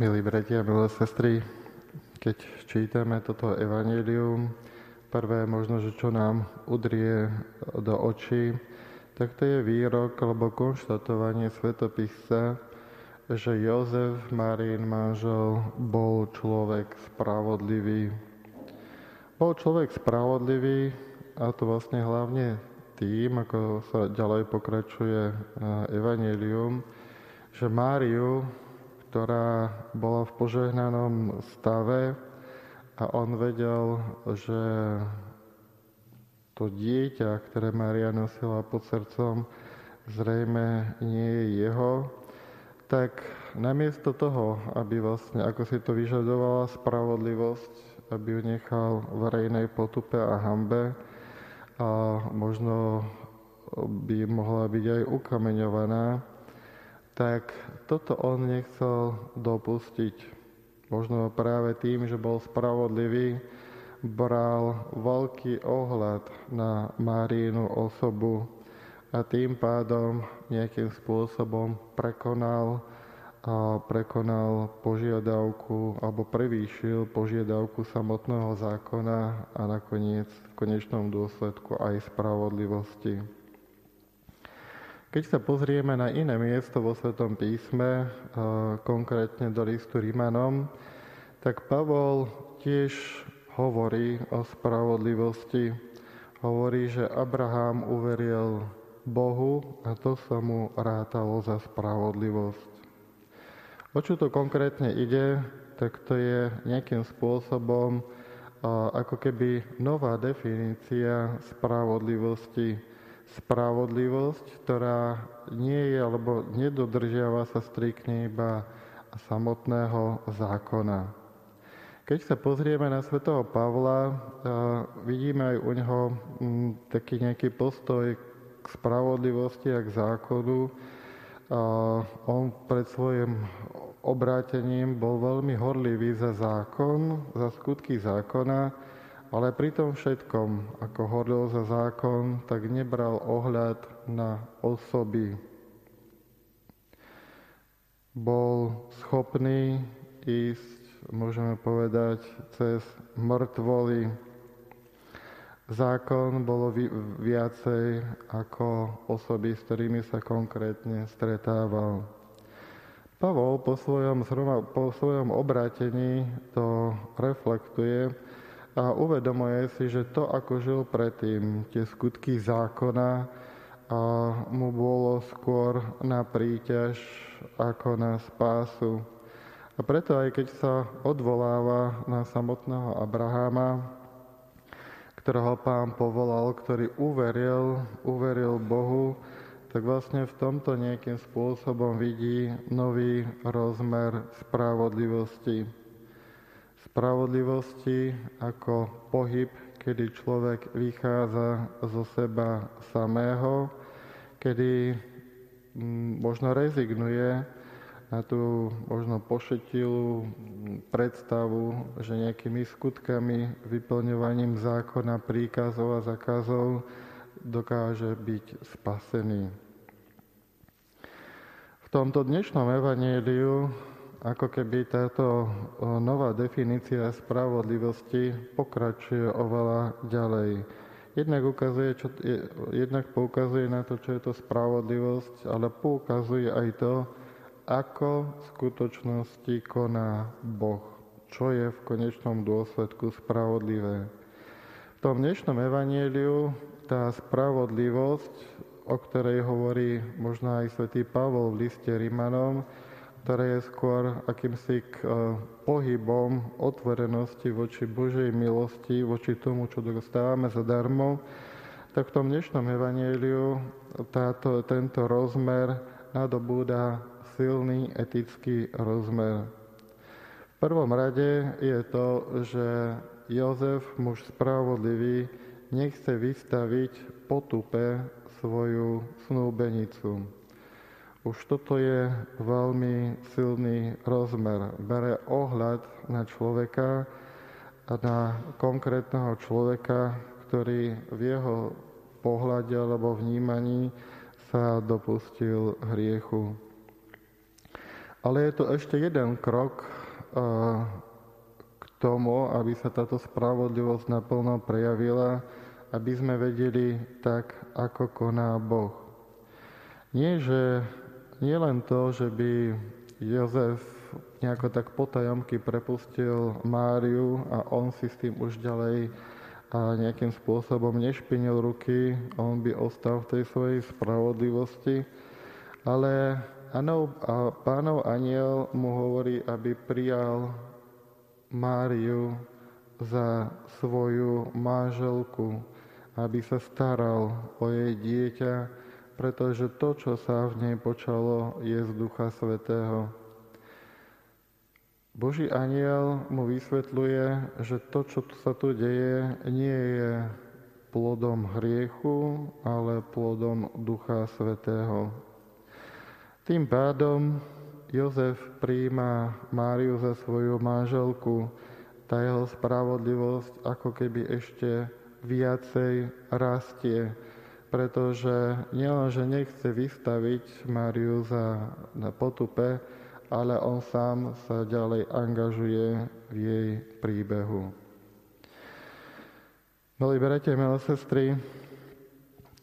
Milí bratia, milé sestry, keď čítame toto evanílium, prvé možno, že čo nám udrie do očí, tak to je výrok alebo konštatovanie svetopisca, že Jozef, Marín manžel, bol človek spravodlivý. Bol človek spravodlivý a to vlastne hlavne tým, ako sa ďalej pokračuje evanílium, že Máriu ktorá bola v požehnanom stave a on vedel, že to dieťa, ktoré Maria nosila pod srdcom, zrejme nie je jeho, tak namiesto toho, aby vlastne, ako si to vyžadovala spravodlivosť, aby ju nechal verejnej potupe a hambe a možno by mohla byť aj ukameňovaná, tak toto on nechcel dopustiť. Možno práve tým, že bol spravodlivý, bral veľký ohľad na Marínu osobu a tým pádom nejakým spôsobom prekonal a prekonal požiadavku alebo prevýšil požiadavku samotného zákona a nakoniec v konečnom dôsledku aj spravodlivosti. Keď sa pozrieme na iné miesto vo Svetom písme, konkrétne do listu Rímanom, tak Pavol tiež hovorí o spravodlivosti. Hovorí, že Abraham uveril Bohu a to sa mu rátalo za spravodlivosť. O čo to konkrétne ide, tak to je nejakým spôsobom ako keby nová definícia spravodlivosti spravodlivosť, ktorá nie je alebo nedodržiava sa striktne iba samotného zákona. Keď sa pozrieme na svätého Pavla, vidíme aj u neho taký nejaký postoj k spravodlivosti a k zákonu. On pred svojim obrátením bol veľmi horlivý za zákon, za skutky zákona, ale pri tom všetkom, ako horlil za zákon, tak nebral ohľad na osoby. Bol schopný ísť, môžeme povedať, cez mŕtvoly. Zákon bolo viacej ako osoby, s ktorými sa konkrétne stretával. Pavol po svojom, po svojom obrátení to reflektuje, a uvedomuje si, že to, ako žil predtým, tie skutky zákona, a mu bolo skôr na príťaž ako na spásu. A preto aj keď sa odvoláva na samotného Abraháma, ktorého pán povolal, ktorý uveril, uveril Bohu, tak vlastne v tomto nejakým spôsobom vidí nový rozmer spravodlivosti spravodlivosti ako pohyb, kedy človek vychádza zo seba samého, kedy mm, možno rezignuje na tú možno pošetilú predstavu, že nejakými skutkami, vyplňovaním zákona, príkazov a zakazov dokáže byť spasený. V tomto dnešnom evaníliu ako keby táto nová definícia spravodlivosti pokračuje oveľa ďalej. Jednak, ukazuje, čo, jednak poukazuje na to, čo je to spravodlivosť, ale poukazuje aj to, ako v skutočnosti koná Boh, čo je v konečnom dôsledku spravodlivé. V tom dnešnom evanieliu tá spravodlivosť, o ktorej hovorí možno aj svätý Pavol v liste Rimanom, ktoré je skôr akýmsi k, uh, pohybom otvorenosti voči Božej milosti, voči tomu, čo dostávame zadarmo, tak v tom dnešnom evanieliu táto, tento rozmer nadobúda silný etický rozmer. V prvom rade je to, že Jozef, muž spravodlivý, nechce vystaviť potupe svoju snúbenicu. Už toto je veľmi silný rozmer. Bere ohľad na človeka a na konkrétneho človeka, ktorý v jeho pohľade alebo vnímaní sa dopustil hriechu. Ale je to ešte jeden krok k tomu, aby sa táto spravodlivosť naplno prejavila, aby sme vedeli tak, ako koná Boh. Nie, že nie len to, že by Jozef nejako tak potajomky prepustil Máriu a on si s tým už ďalej a nejakým spôsobom nešpinil ruky, on by ostal v tej svojej spravodlivosti, ale anov, a pánov aniel mu hovorí, aby prijal Máriu za svoju manželku, aby sa staral o jej dieťa, pretože to, čo sa v nej počalo, je z Ducha Svetého. Boží aniel mu vysvetľuje, že to, čo sa tu deje, nie je plodom hriechu, ale plodom Ducha Svetého. Tým pádom Jozef príjma Máriu za svoju manželku. Tá jeho spravodlivosť ako keby ešte viacej rastie, pretože nielenže nechce vystaviť Máriu za na potupe, ale on sám sa ďalej angažuje v jej príbehu. Milí bratia, milé sestry,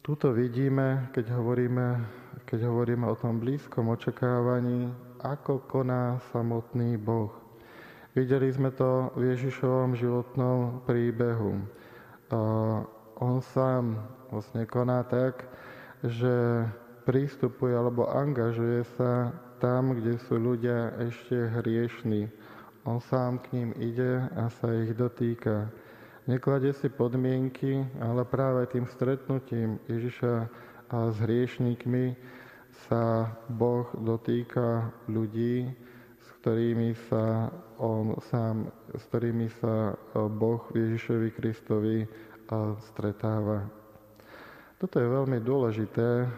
tuto vidíme, keď hovoríme, keď hovoríme o tom blízkom očakávaní, ako koná samotný Boh. Videli sme to v Ježišovom životnom príbehu. On sám vlastne koná tak, že prístupuje alebo angažuje sa tam, kde sú ľudia ešte hriešní. On sám k ním ide a sa ich dotýka. Nekladie si podmienky, ale práve tým stretnutím Ježiša a s hriešníkmi sa Boh dotýka ľudí, s ktorými sa on sám, s ktorými sa Boh Ježišovi Kristovi stretáva. Toto je veľmi dôležité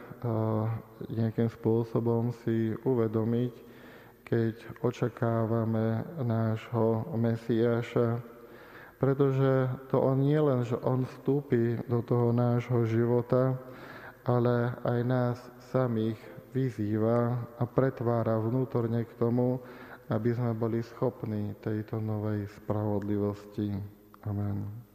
nejakým spôsobom si uvedomiť, keď očakávame nášho Mesiáša, pretože to on nie len, že on vstúpi do toho nášho života, ale aj nás samých vyzýva a pretvára vnútorne k tomu, aby sme boli schopní tejto novej spravodlivosti. Amen.